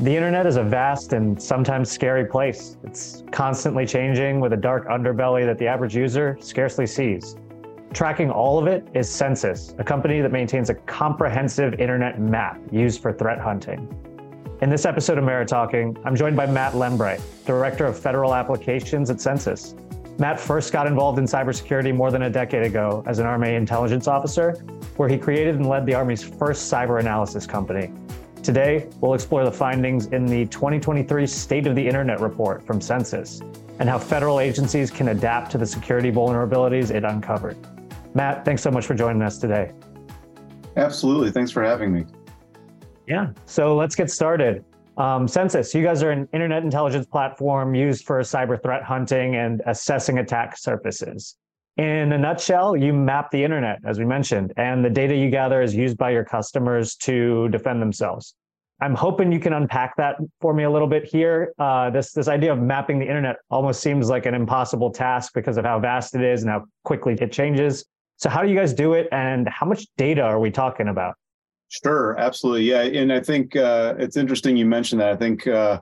The internet is a vast and sometimes scary place. It's constantly changing with a dark underbelly that the average user scarcely sees. Tracking all of it is Censys, a company that maintains a comprehensive internet map used for threat hunting. In this episode of MeriTalking, I'm joined by Matt Lembright, Director of Federal Applications at Censys. Matt first got involved in cybersecurity more than a decade ago as an Army intelligence officer, where he created and led the Army's first cyber analysis company, Today, we'll explore the findings in the 2023 State of the Internet report from Censys and how federal agencies can adapt to the security vulnerabilities it uncovered. Matt, thanks so much for joining us today. Absolutely. Thanks for having me. Yeah. So let's get started. Um, Censys, you guys are an internet intelligence platform used for cyber threat hunting and assessing attack surfaces. In a nutshell, you map the internet, as we mentioned, and the data you gather is used by your customers to defend themselves. I'm hoping you can unpack that for me a little bit here. Uh, this this idea of mapping the internet almost seems like an impossible task because of how vast it is and how quickly it changes. So, how do you guys do it, and how much data are we talking about? Sure, absolutely, yeah. And I think uh, it's interesting you mentioned that. I think uh,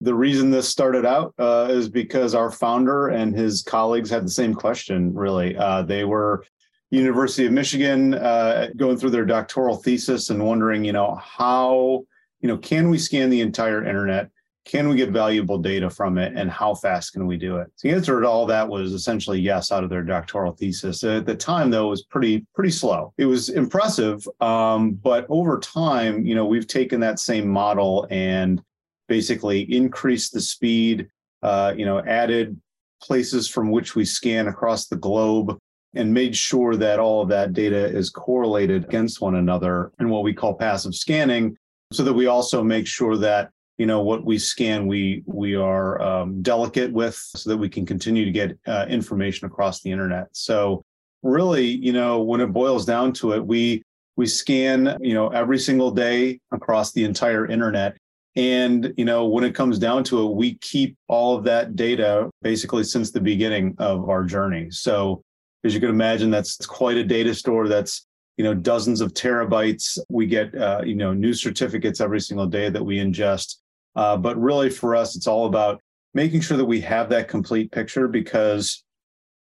the reason this started out uh, is because our founder and his colleagues had the same question. Really, uh, they were University of Michigan uh, going through their doctoral thesis and wondering, you know, how, you know, can we scan the entire internet? Can we get valuable data from it, and how fast can we do it? The answer to all that was essentially yes, out of their doctoral thesis. At the time, though, it was pretty pretty slow. It was impressive, um, but over time, you know, we've taken that same model and basically increased the speed, uh, you know, added places from which we scan across the globe and made sure that all of that data is correlated against one another in what we call passive scanning so that we also make sure that you know what we scan we we are um, delicate with so that we can continue to get uh, information across the internet. So really you know when it boils down to it we we scan you know every single day across the entire internet and, you know, when it comes down to it, we keep all of that data basically since the beginning of our journey. So, as you can imagine, that's quite a data store. That's, you know, dozens of terabytes. We get, uh, you know, new certificates every single day that we ingest. Uh, but really for us, it's all about making sure that we have that complete picture because,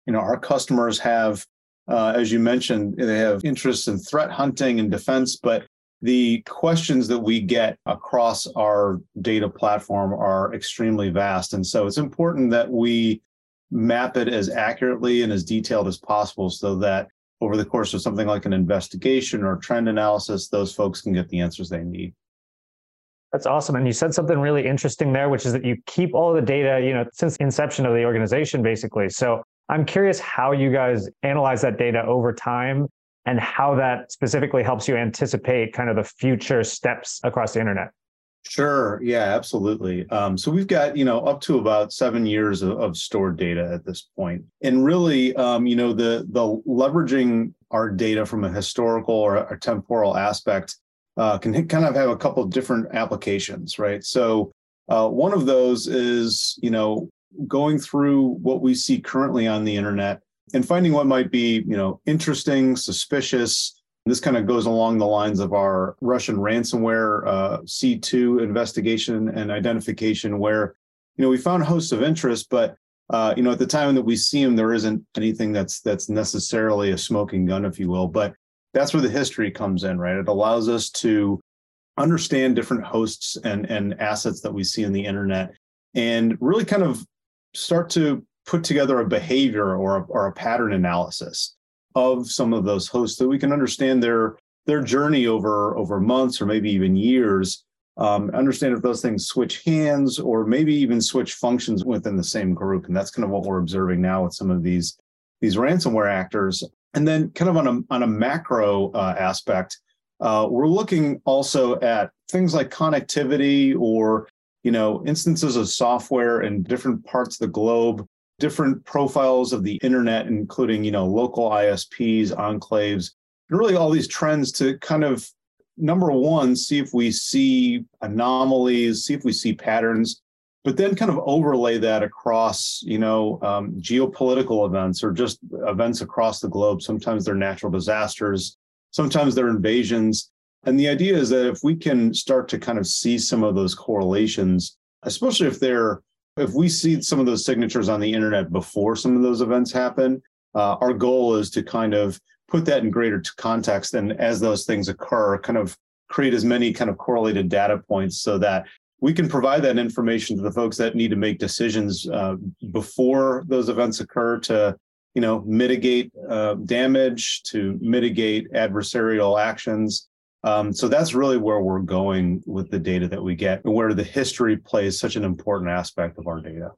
you know, our customers have, uh, as you mentioned, they have interests in threat hunting and defense, but the questions that we get across our data platform are extremely vast. And so it's important that we map it as accurately and as detailed as possible so that over the course of something like an investigation or trend analysis, those folks can get the answers they need. That's awesome. And you said something really interesting there, which is that you keep all the data, you know, since inception of the organization, basically. So I'm curious how you guys analyze that data over time and how that specifically helps you anticipate kind of the future steps across the internet. Sure. Yeah, absolutely. Um, so we've got, you know, up to about seven years of, of stored data at this point. And really, um, you know, the the leveraging our data from a historical or a temporal aspect uh, can kind of have a couple of different applications, right? So uh, one of those is, you know, going through what we see currently on the internet and finding what might be, you know, interesting, suspicious. This kind of goes along the lines of our Russian ransomware uh, C2 investigation and identification, where you know we found hosts of interest, but uh, you know at the time that we see them, there isn't anything that's that's necessarily a smoking gun, if you will. But that's where the history comes in, right? It allows us to understand different hosts and and assets that we see in the internet, and really kind of start to put together a behavior or a, or a pattern analysis of some of those hosts so we can understand their their journey over over months or maybe even years um, understand if those things switch hands or maybe even switch functions within the same group. And that's kind of what we're observing now with some of these these ransomware actors. And then kind of on a on a macro uh, aspect uh, we're looking also at things like connectivity or you know instances of software in different parts of the globe different profiles of the internet, including, you know, local ISPs, enclaves, and really all these trends to kind of number one, see if we see anomalies, see if we see patterns, but then kind of overlay that across, you know, um, geopolitical events or just events across the globe. Sometimes they're natural disasters, sometimes they're invasions. And the idea is that if we can start to kind of see some of those correlations, especially if they're if we see some of those signatures on the internet before some of those events happen, uh, our goal is to kind of put that in greater context and as those things occur, kind of create as many kind of correlated data points so that we can provide that information to the folks that need to make decisions uh, before those events occur to you know mitigate uh, damage to mitigate adversarial actions um, so that's really where we're going with the data that we get and where the history plays such an important aspect of our data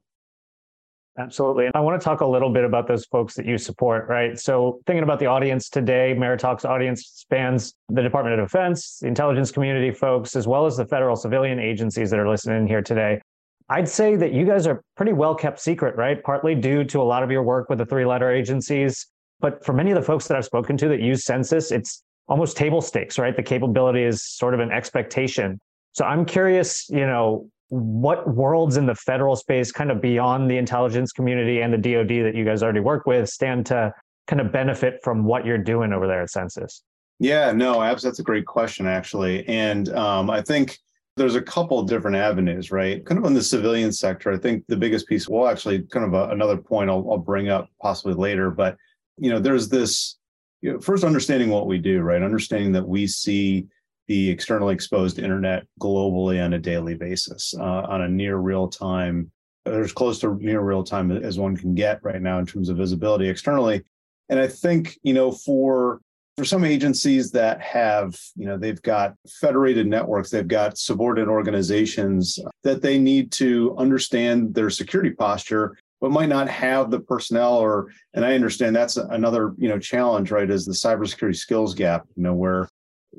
Absolutely. And I want to talk a little bit about those folks that you support, right? So, thinking about the audience today, MeriTalk's audience spans the Department of Defense, the intelligence community folks, as well as the federal civilian agencies that are listening in here today. I'd say that you guys are pretty well kept secret, right? Partly due to a lot of your work with the three letter agencies. But for many of the folks that I've spoken to that use Censys, it's almost table stakes, right? The capability is sort of an expectation. So I'm curious, you know, what worlds in the federal space, kind of beyond the intelligence community and the DoD that you guys already work with, stand to kind of benefit from what you're doing over there at Censys? Yeah, no, that's a great question, actually. And um, I think there's a couple different avenues, right? Kind of on the civilian sector, I think the biggest piece, well, actually, kind of a, another point I'll, I'll bring up possibly later, but you know, there's this you know, first understanding what we do, right? Understanding that we see the externally exposed internet globally on a daily basis, uh, on a near real time, or as close to near real time as one can get right now in terms of visibility externally. And I think, you know, for for some agencies that have, you know, they've got federated networks, they've got subordinate organizations that they need to understand their security posture, but might not have the personnel or, and I understand that's another, you know, challenge, right, is the cybersecurity skills gap, you know, where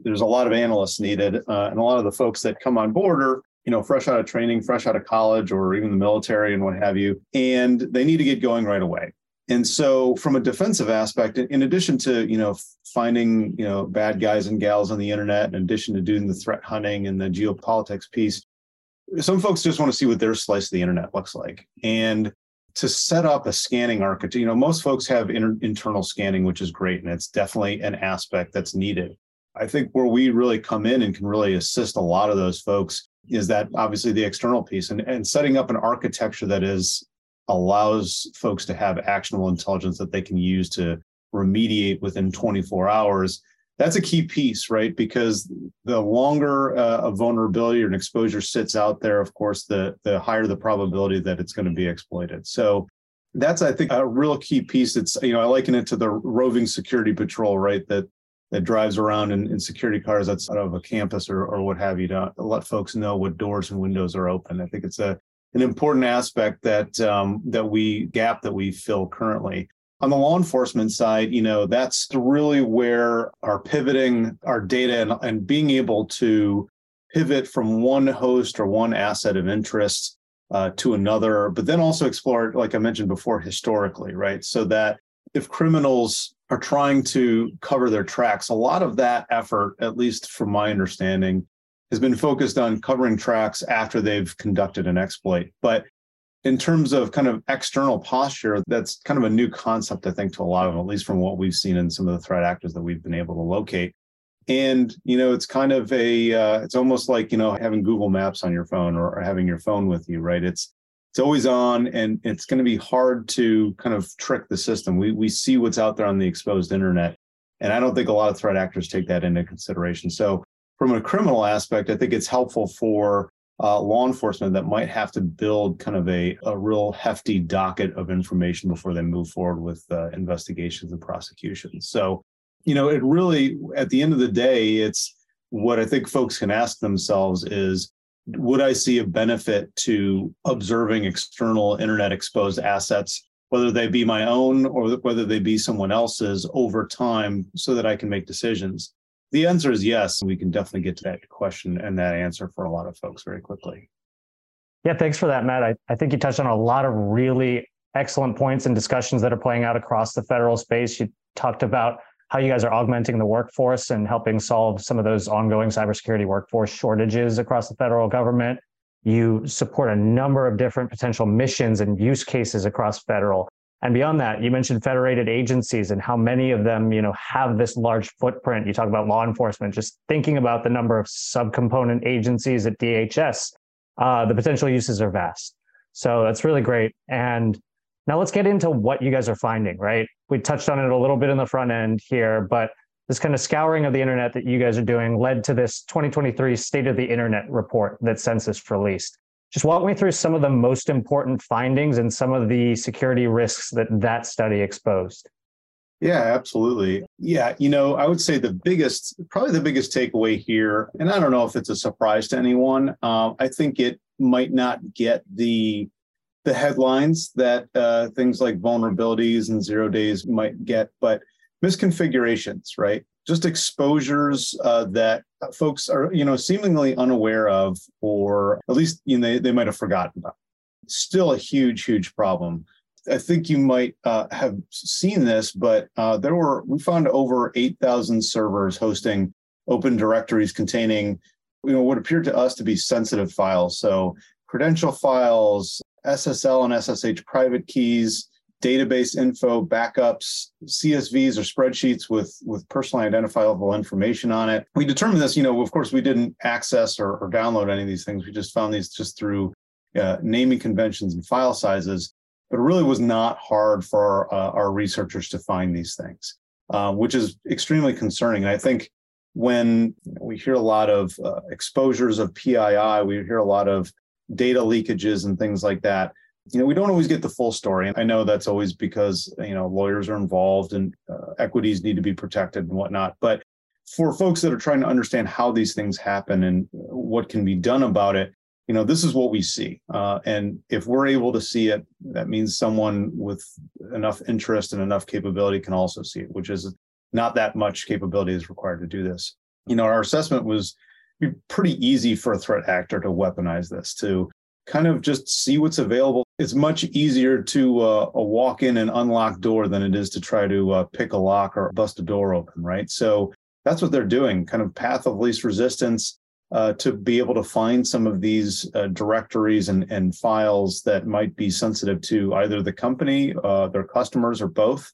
there's a lot of analysts needed, uh, and a lot of the folks that come on board are you know fresh out of training, fresh out of college, or even the military and what have you, and they need to get going right away. And so, from a defensive aspect, in addition to you know finding you know bad guys and gals on the internet, in addition to doing the threat hunting and the geopolitics piece, some folks just want to see what their slice of the internet looks like. And to set up a scanning architecture, you know, most folks have inter- internal scanning, which is great, and it's definitely an aspect that's needed. I think where we really come in and can really assist a lot of those folks is that obviously the external piece and, and setting up an architecture that is allows folks to have actionable intelligence that they can use to remediate within 24 hours that's a key piece right because the longer uh, a vulnerability or an exposure sits out there of course the the higher the probability that it's going to be exploited so that's i think a real key piece it's you know i liken it to the roving security patrol right that that drives around in, in security cars outside of a campus or, or what have you to let folks know what doors and windows are open. I think it's a an important aspect that um, that we gap that we fill currently. On the law enforcement side, you know, that's really where our pivoting our data and, and being able to pivot from one host or one asset of interest uh, to another, but then also explore, like I mentioned before, historically, right? So that if criminals are trying to cover their tracks. A lot of that effort, at least from my understanding, has been focused on covering tracks after they've conducted an exploit. But in terms of kind of external posture, that's kind of a new concept, I think, to a lot of them, at least from what we've seen in some of the threat actors that we've been able to locate. And you know, it's kind of a, uh, it's almost like you know having Google Maps on your phone or, or having your phone with you, right? It's it's always on and it's going to be hard to kind of trick the system. We we see what's out there on the exposed internet. And I don't think a lot of threat actors take that into consideration. So from a criminal aspect, I think it's helpful for uh, law enforcement that might have to build kind of a, a real hefty docket of information before they move forward with uh, investigations and prosecutions. So, you know, it really, at the end of the day, it's what I think folks can ask themselves is would I see a benefit to observing external internet exposed assets, whether they be my own or whether they be someone else's over time so that I can make decisions? The answer is yes. We can definitely get to that question and that answer for a lot of folks very quickly. Yeah, thanks for that, Matt. I, I think you touched on a lot of really excellent points and discussions that are playing out across the federal space. You talked about how you guys are augmenting the workforce and helping solve some of those ongoing cybersecurity workforce shortages across the federal government. You support a number of different potential missions and use cases across federal. And beyond that, you mentioned federated agencies and how many of them, you know, have this large footprint. You talk about law enforcement, just thinking about the number of subcomponent agencies at DHS, uh, the potential uses are vast. So that's really great. And now let's get into what you guys are finding, right? We touched on it a little bit in the front end here, but this kind of scouring of the internet that you guys are doing led to this 2023 State of the Internet report that Censys released. Just walk me through some of the most important findings and some of the security risks that that study exposed. Yeah, absolutely. Yeah, you know, I would say the biggest, probably the biggest takeaway here, and I don't know if it's a surprise to anyone. Uh, I think it might not get the the headlines that uh, things like vulnerabilities and zero days might get, but misconfigurations, right? Just exposures uh, that folks are, you know, seemingly unaware of, or at least you know they, they might have forgotten about. Still a huge, huge problem. I think you might uh, have seen this, but uh, there were we found over eight thousand servers hosting open directories containing, you know, what appeared to us to be sensitive files. So credential files, SSL and SSH private keys, database info, backups, CSVs or spreadsheets with, with personally identifiable information on it. We determined this, you know, of course, we didn't access or, or download any of these things. We just found these just through uh, naming conventions and file sizes. But it really was not hard for our, uh, our researchers to find these things, uh, which is extremely concerning. And I think when we hear a lot of uh, exposures of PII, we hear a lot of data leakages and things like that you know we don't always get the full story. And i know that's always because you know lawyers are involved and uh, equities need to be protected and whatnot. But for folks that are trying to understand how these things happen and what can be done about it you know this is what we see. Uh, and if we're able to see it that means someone with enough interest and enough capability can also see it which is not that much capability is required to do this. You know our assessment was pretty easy for a threat actor to weaponize this to kind of just see what's available. It's much easier to uh, walk in an unlocked door than it is to try to uh, pick a lock or bust a door open, right? So that's what they're doing, kind of path of least resistance uh, to be able to find some of these uh, directories and, and files that might be sensitive to either the company, uh, their customers, or both.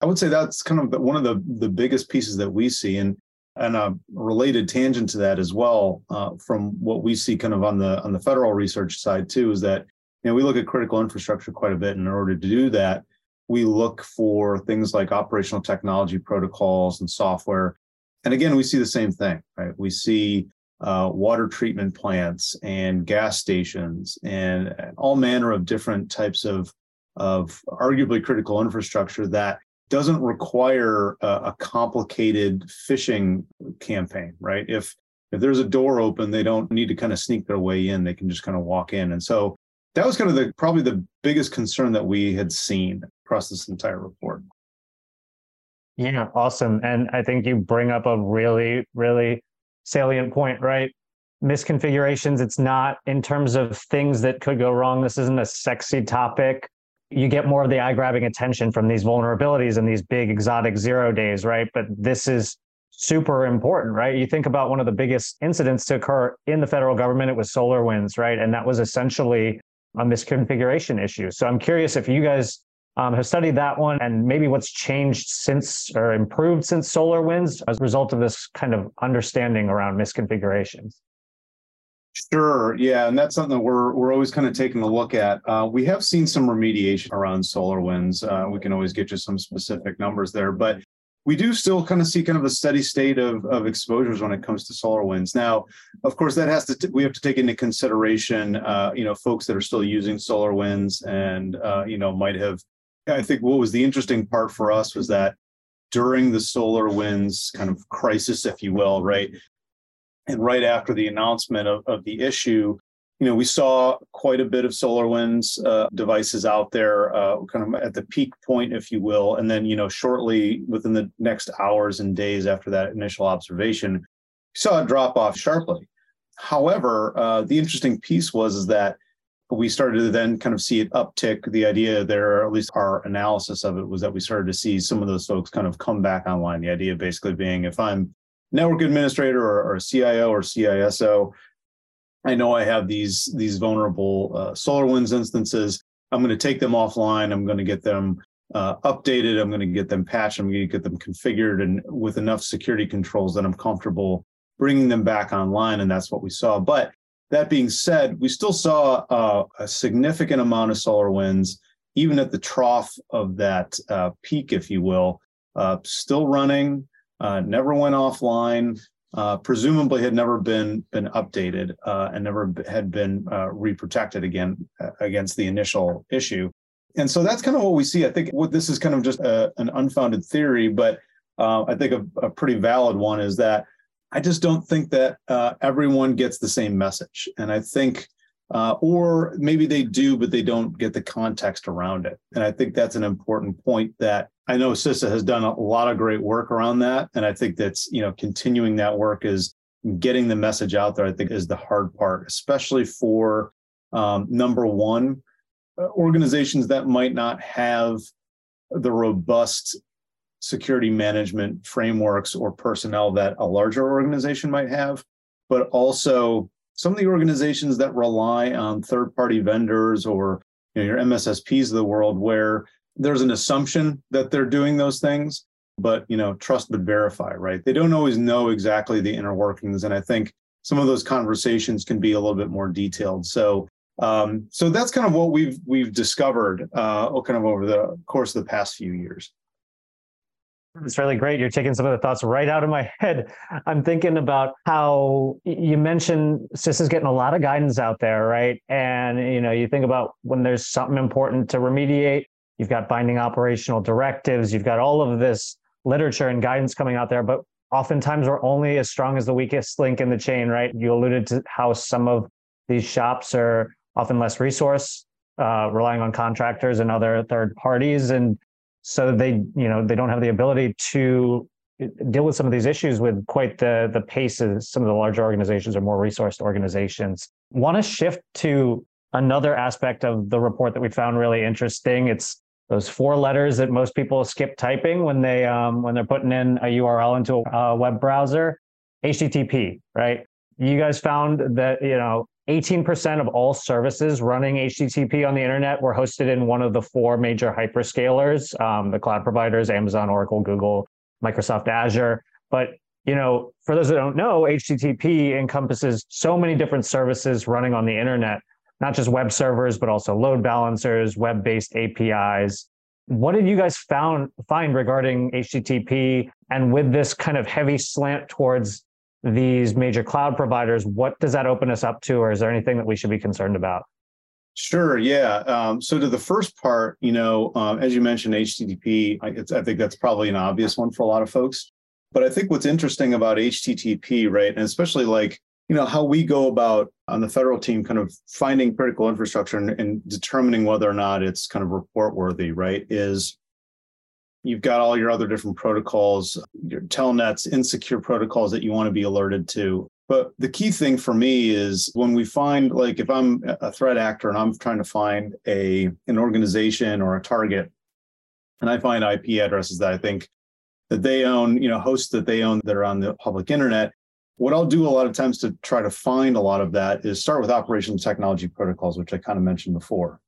I would say that's kind of one of the, the biggest pieces that we see. And and a related tangent to that as well, uh, from what we see kind of on the on the federal research side too, is that you know we look at critical infrastructure quite a bit. And in order to do that, we look for things like operational technology protocols and software. And again, we see the same thing, right? We see uh, water treatment plants and gas stations and all manner of different types of of arguably critical infrastructure that doesn't require a, a, complicated phishing campaign, right? If if there's a door open, they don't need to kind of sneak their way in. They can just kind of walk in. And so that was kind of the probably the biggest concern that we had seen across this entire report. Yeah, awesome. And I think you bring up a really, really salient point, right? Misconfigurations, it's not in terms of things that could go wrong. This isn't a sexy topic you get more of the eye grabbing attention from these vulnerabilities and these big exotic zero days, right? But this is super important, right? You think about one of the biggest incidents to occur in the federal government, it was SolarWinds, right? And that was essentially a misconfiguration issue. So I'm curious if you guys um, have studied that one and maybe what's changed since or improved since SolarWinds as a result of this kind of understanding around misconfigurations. Sure. Yeah. And that's something that we're, we're always kind of taking a look at. Uh, we have seen some remediation around SolarWinds. Uh, we can always get you some specific numbers there, but we do still kind of see kind of a steady state of, of exposures when it comes to SolarWinds. Now, of course, that has to, t- we have to take into consideration, uh, you know, folks that are still using SolarWinds and, uh, you know, might have, I think what was the interesting part for us was that during the SolarWinds kind of crisis, if you will, right? and right after the announcement of, of the issue, you know, we saw quite a bit of SolarWinds uh, devices out there, uh, kind of at the peak point, if you will. And then, you know, shortly within the next hours and days after that initial observation, we saw it drop off sharply. However, uh, the interesting piece was is that we started to then kind of see it uptick. The idea there, or at least our analysis of it, was that we started to see some of those folks kind of come back online. The idea basically being if I'm network administrator or, or a CIO or CISO, I know I have these these vulnerable uh, SolarWinds instances. I'm going to take them offline. I'm going to get them uh, updated. I'm going to get them patched. I'm going to get them configured and with enough security controls that I'm comfortable bringing them back online. And that's what we saw. But that being said, we still saw uh, a significant amount of SolarWinds, even at the trough of that uh, peak, if you will, uh, still running, uh, never went offline. Uh, presumably had never been been updated and never had been reprotected again against the initial issue. And so that's kind of what we see. I think what this is kind of just a, an unfounded theory, but uh, I think a, a, pretty valid one is that I just don't think that uh, everyone gets the same message. And I think, uh, or maybe they do, but they don't get the context around it. And I think that's an important point that I know CISA has done a lot of great work around that. And I think that's, you know, continuing that work is getting the message out there, I think is the hard part, especially for um, number one, uh, organizations that might not have the robust security management frameworks or personnel that a larger organization might have, but also some of the organizations that rely on third party vendors or you know, your MSSPs of the world where there's an assumption that they're doing those things, but you know, trust but verify, right? They don't always know exactly the inner workings. And I think some of those conversations can be a little bit more detailed. So um, so that's kind of what we've we've discovered uh, kind of over the course of the past few years. It's really great. You're taking some of the thoughts right out of my head. I'm thinking about how you mentioned CISA is getting a lot of guidance out there, right? And you know, you think about when there's something important to remediate, you've got binding operational directives, you've got all of this literature and guidance coming out there, but oftentimes we're only as strong as the weakest link in the chain, right? You alluded to how some of these shops are often less resource, uh, relying on contractors and other third parties, and so they you know they don't have the ability to deal with some of these issues with quite the the pace as some of the larger organizations or more resourced organizations. Want to shift to another aspect of the report that we found really interesting. It's those four letters that most people skip typing when they um, when they're putting in a URL into a web browser. HTTP, right? You guys found that you know 18% of all services running HTTP on the internet were hosted in one of the four major hyperscalers, um, the cloud providers, Amazon, Oracle, Google, Microsoft Azure. But you know, for those that don't know, HTTP encompasses so many different services running on the internet, not just web servers, but also load balancers, web-based APIs. What did you guys found find regarding HTTP and with this kind of heavy slant towards these major cloud providers, what does that open us up to, or is there anything that we should be concerned about? Sure. Yeah. Um, so to the first part, you know, um, as you mentioned, HTTP, I, I, think that's probably an obvious one for a lot of folks. But I think what's interesting about HTTP, right, and especially like you know how we go about on the federal team, kind of finding critical infrastructure and, and determining whether or not it's kind of report worthy, right, is You've got all your other different protocols, your telnets, insecure protocols that you want to be alerted to. But the key thing for me is when we find, like, if I'm a threat actor and I'm trying to find a an organization or a target, and I find IP addresses that I think that they own, you know, hosts that they own that are on the public internet, what I'll do a lot of times to try to find a lot of that is start with operational technology protocols, which I kind of mentioned before,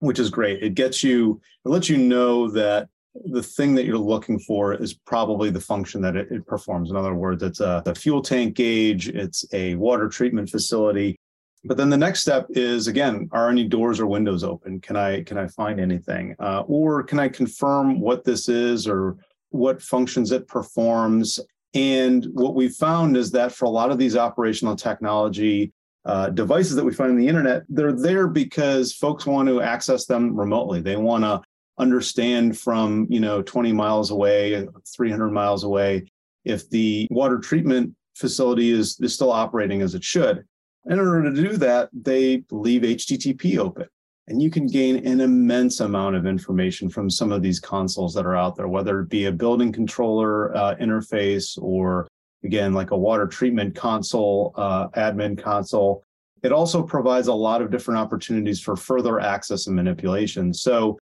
which is great. It gets you, it lets you know that the thing that you're looking for is probably the function that it, it performs. In other words, it's a, a, fuel tank gauge, it's a water treatment facility. But then the next step is again, are any doors or windows open? Can I can I find anything, uh, or can I confirm what this is or what functions it performs? And what we found is that for a lot of these operational technology uh, devices that we find on the internet, they're there because folks want to access them remotely. They want to understand from you know 20 miles away 300 miles away if the water treatment facility is, is still operating as it should in order to do that they leave http open and you can gain an immense amount of information from some of these consoles that are out there whether it be a building controller uh, interface or again like a water treatment console uh, admin console. It also provides a lot of different opportunities for further access and manipulation. So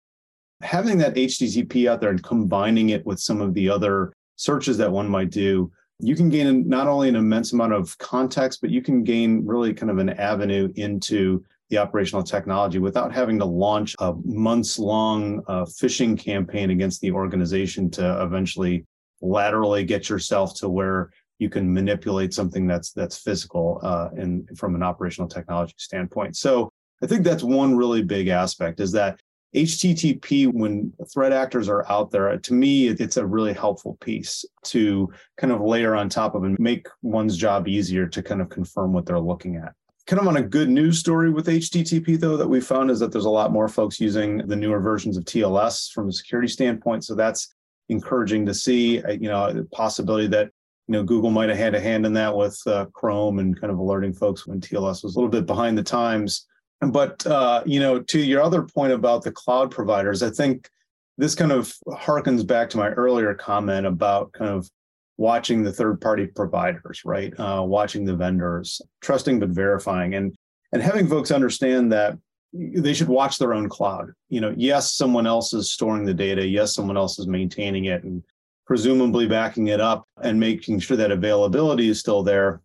having that HTTP out there and combining it with some of the other searches that one might do, you can gain not only an immense amount of context, but you can gain really kind of an avenue into the operational technology without having to launch a months long uh, phishing campaign against the organization to eventually laterally get yourself to where you can manipulate something that's that's physical uh, and from an operational technology standpoint. So I think that's one really big aspect is that HTTP, when threat actors are out there, to me, it's a really helpful piece to kind of layer on top of and make one's job easier to kind of confirm what they're looking at. Kind of on a good news story with HTTP, though, that we found is that there's a lot more folks using the newer versions of TLS from a security standpoint. So that's encouraging to see. You know, the possibility that you know Google might have had a hand in that with uh, Chrome and kind of alerting folks when TLS was a little bit behind the times. But uh, you know, to your other point about the cloud providers, I think this kind of harkens back to my earlier comment about kind of watching the third-party providers, right? Uh, watching the vendors, trusting but verifying, and and having folks understand that they should watch their own cloud. You know, yes, someone else is storing the data. Yes, someone else is maintaining it and presumably backing it up and making sure that availability is still there.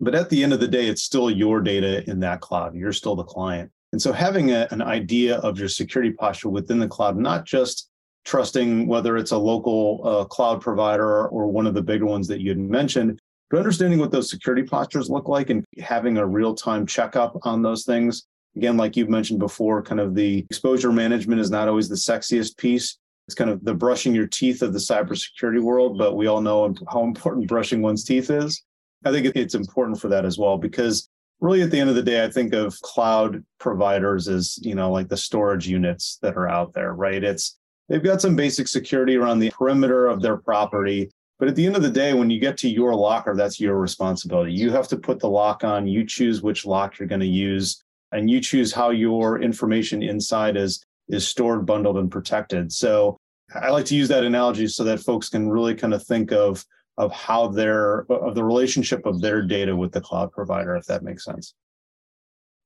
But at the end of the day, it's still your data in that cloud. You're still the client. And so having a, an idea of your security posture within the cloud, not just trusting whether it's a local uh, cloud provider or one of the bigger ones that you had mentioned, but understanding what those security postures look like and having a real time checkup on those things. Again, like you've mentioned before, kind of the exposure management is not always the sexiest piece. It's kind of the brushing your teeth of the cybersecurity world, but we all know how important brushing one's teeth is. I think it's important for that as well because really at the end of the day, I think of cloud providers as, you know, like the storage units that are out there, right? It's they've got some basic security around the perimeter of their property. But at the end of the day, when you get to your locker, that's your responsibility. You have to put the lock on, you choose which lock you're going to use, and you choose how your information inside is is stored, bundled, and protected. So I like to use that analogy so that folks can really kind of think of of how their of the relationship of their data with the cloud provider, if that makes sense.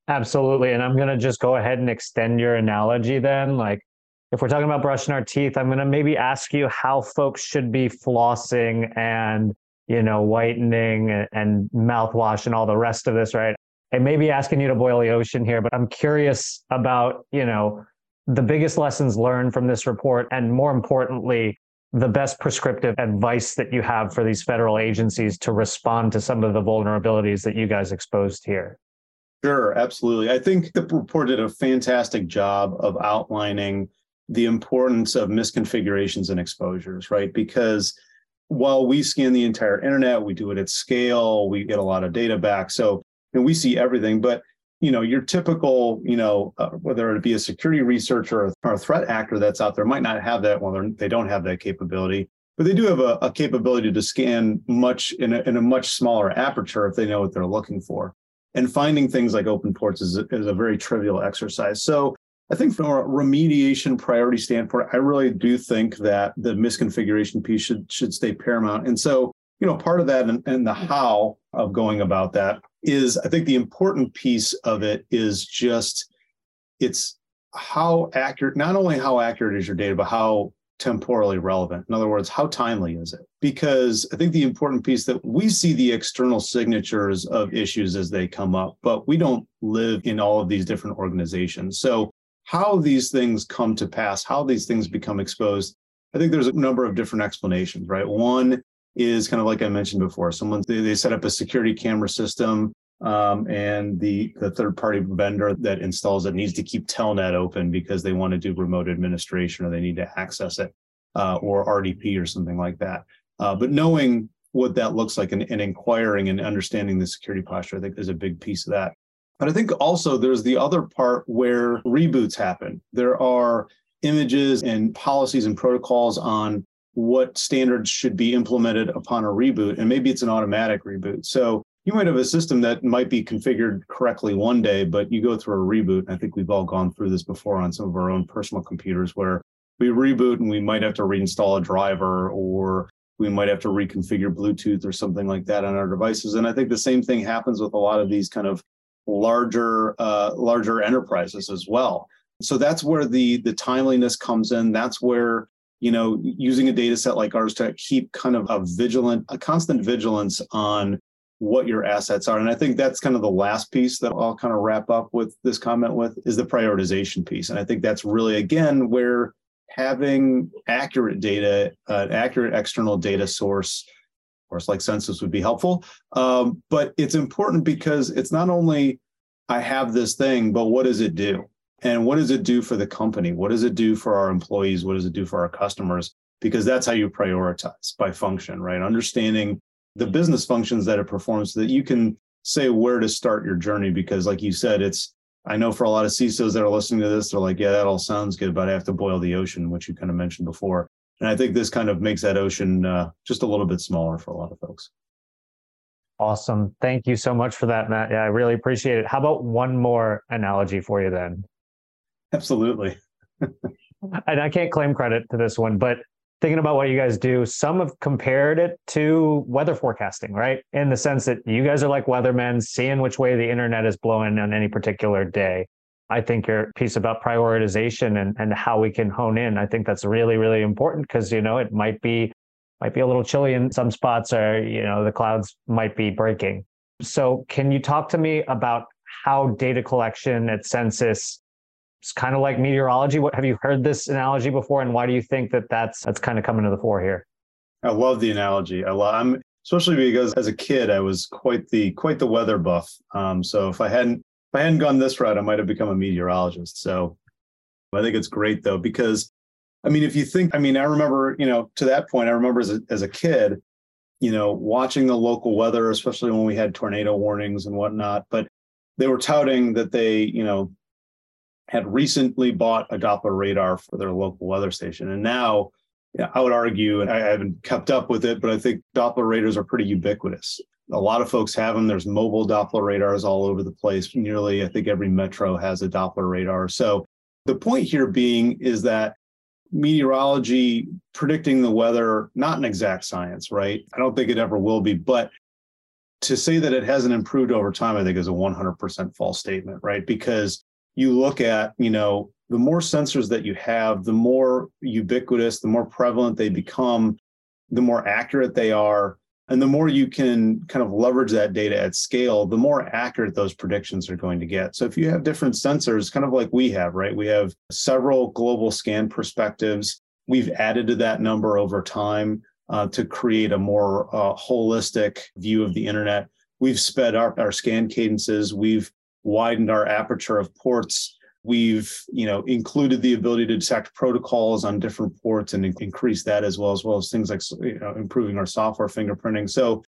Absolutely. And I'm going to just go ahead and extend your analogy then. Like, if we're talking about brushing our teeth, I'm going to maybe ask you how folks should be flossing and, you know, whitening and, mouthwash and all the rest of this, right? I may be asking you to boil the ocean here, but I'm curious about, you know, the biggest lessons learned from this report and more importantly, the best prescriptive advice that you have for these federal agencies to respond to some of the vulnerabilities that you guys exposed here? Sure, absolutely. I think the report did a fantastic job of outlining the importance of misconfigurations and exposures, right? Because while we scan the entire internet, we do it at scale, we get a lot of data back. So know, we see everything, but you know, your typical, you know, uh, whether it be a security researcher or a threat actor that's out there might not have that. Well, they don't have that capability, but they do have a, a capability to scan much in a, in a much smaller aperture if they know what they're looking for. And finding things like open ports is, is a very trivial exercise. So I think from a remediation priority standpoint, I really do think that the misconfiguration piece should should stay paramount. And so, you know, part of that and, and the how of going about that is I think the important piece of it is just it's how accurate, not only how accurate is your data, but how temporally relevant. In other words, how timely is it? Because I think the important piece that we see the external signatures of issues as they come up, but we don't live in all of these different organizations. So, how these things come to pass, how these things become exposed, I think there's a number of different explanations, right? One is kind of like I mentioned before. Someone they, they set up a security camera system, um, and the the third party vendor that installs it needs to keep Telnet open because they want to do remote administration or they need to access it, uh, or RDP or something like that. Uh, but knowing what that looks like and, and inquiring and understanding the security posture, I think, is a big piece of that. But I think also there's the other part where reboots happen. There are images and policies and protocols on what standards should be implemented upon a reboot. And maybe it's an automatic reboot. So you might have a system that might be configured correctly one day, but you go through a reboot. I think we've all gone through this before on some of our own personal computers where we reboot and we might have to reinstall a driver or we might have to reconfigure Bluetooth or something like that on our devices. And I think the same thing happens with a lot of these kind of larger, uh, larger enterprises as well. So that's where the the timeliness comes in. That's where you know, using a data set like ours to keep kind of a vigilant, a constant vigilance on what your assets are. And I think that's kind of the last piece that I'll kind of wrap up with this comment with is the prioritization piece. And I think that's really, again, where having accurate data, an uh, accurate external data source, course, like Censys would be helpful. Um, but it's important because it's not only I have this thing, but what does it do? And what does it do for the company? What does it do for our employees? What does it do for our customers? Because that's how you prioritize by function, right? Understanding the business functions that it performs so that you can say where to start your journey because like you said it's i know for a lot of cisos that are listening to this they're like yeah that all sounds good but i have to boil the ocean which you kind of mentioned before and i think this kind of makes that ocean uh, just a little bit smaller for a lot of folks. Awesome. Thank you so much for that matt. Yeah i really appreciate it. How about one more analogy for you then? Absolutely. And i can't claim credit to this one but thinking about what you guys do, some have compared it to weather forecasting, right? In the sense that you guys are like weathermen, seeing which way the internet is blowing on any particular day. I think your piece about prioritization and, and how we can hone in, I think that's really, really important because, you know, it might be might be a little chilly in some spots or, you know, the clouds might be breaking. So can you talk to me about how data collection at Censys it's kind of like meteorology. What have you heard this analogy before, and why do you think that that's that's kind of coming to the fore here? I love the analogy. I love, I'm especially because as a kid I was quite the quite the weather buff. Um, so if I hadn't I hadn't gone this route, I might have become a meteorologist. So I think it's great though because I mean, if you think, I mean, I remember, you know, to that point, I remember as a, as a kid, you know, watching the local weather, especially when we had tornado warnings and whatnot. But they were touting that they, you know, had recently bought a Doppler radar for their local weather station. And now yeah, I would argue, and I haven't kept up with it, but I think Doppler radars are pretty ubiquitous. A lot of folks have them. There's mobile Doppler radars all over the place. Nearly, I think every metro has a Doppler radar. So the point here being is that meteorology predicting the weather, not an exact science, right? I don't think it ever will be, but to say that it hasn't improved over time, I think is a 100% false statement, right? Because you look at, you know, the more sensors that you have, the more ubiquitous, the more prevalent they become, the more accurate they are. And the more you can kind of leverage that data at scale, the more accurate those predictions are going to get. So if you have different sensors, kind of like we have, right? We have several global scan perspectives. We've added to that number over time uh, to create a more uh, holistic view of the internet. We've sped up our scan cadences. We've widened our aperture of ports. We've, you know, included the ability to detect protocols on different ports and increase that as well, as well as things like you know, improving our software fingerprinting. So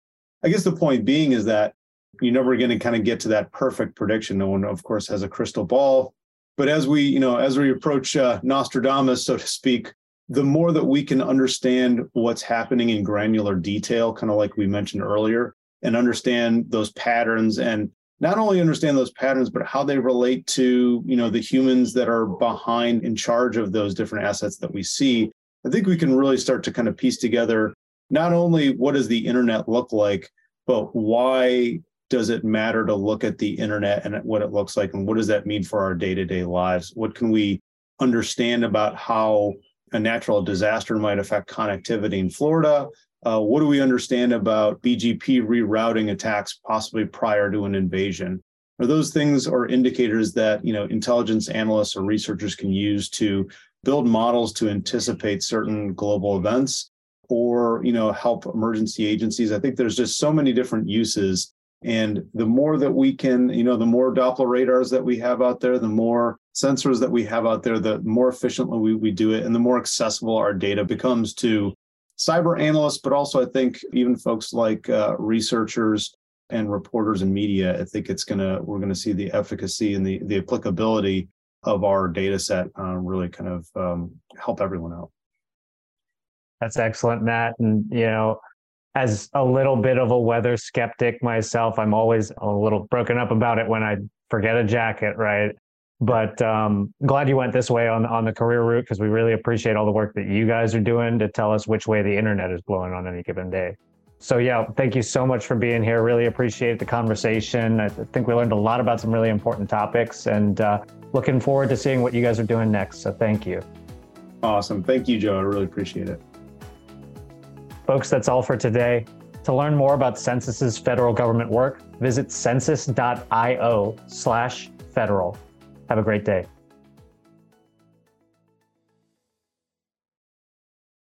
I guess the point being is that you're never going to kind of get to that perfect prediction. No one, of course, has a crystal ball. But as we, you know, as we approach uh, Nostradamus, so to speak, the more that we can understand what's happening in granular detail, kind of like we mentioned earlier, and understand those patterns and not only understand those patterns but how they relate to you know the humans that are behind in charge of those different assets that we see. I think we can really start to kind of piece together not only what does the internet look like but why does it matter to look at the internet and what it looks like and what does that mean for our day-to-day lives? What can we understand about how a natural disaster might affect connectivity in florida uh, what do we understand about BGP rerouting attacks possibly prior to an invasion? Are those things or indicators that you know intelligence analysts or researchers can use to build models to anticipate certain global events or you know help emergency agencies? I think there's just so many different uses and the more that we can, you know, the more Doppler radars that we have out there, the more sensors that we have out there, the more efficiently we, we do it, and the more accessible our data becomes to cyber analysts, but also I think even folks like uh, researchers and reporters and media. I think it's gonna we're gonna see the efficacy and the the applicability of our data set uh, really kind of um, help everyone out. That's excellent, Matt. And you know, as a little bit of a weather skeptic myself, I'm always a little broken up about it when I forget a jacket, right? But um, glad you went this way on on the career route because we really appreciate all the work that you guys are doing to tell us which way the internet is blowing on any given day. So yeah, thank you so much for being here. Really appreciate the conversation. I think we learned a lot about some really important topics, and uh, looking forward to seeing what you guys are doing next. So thank you. Awesome. Thank you, Joe. I really appreciate it. Folks, that's all for today. To learn more about Censys's federal government work, visit censys.io slash federal. Have a great day.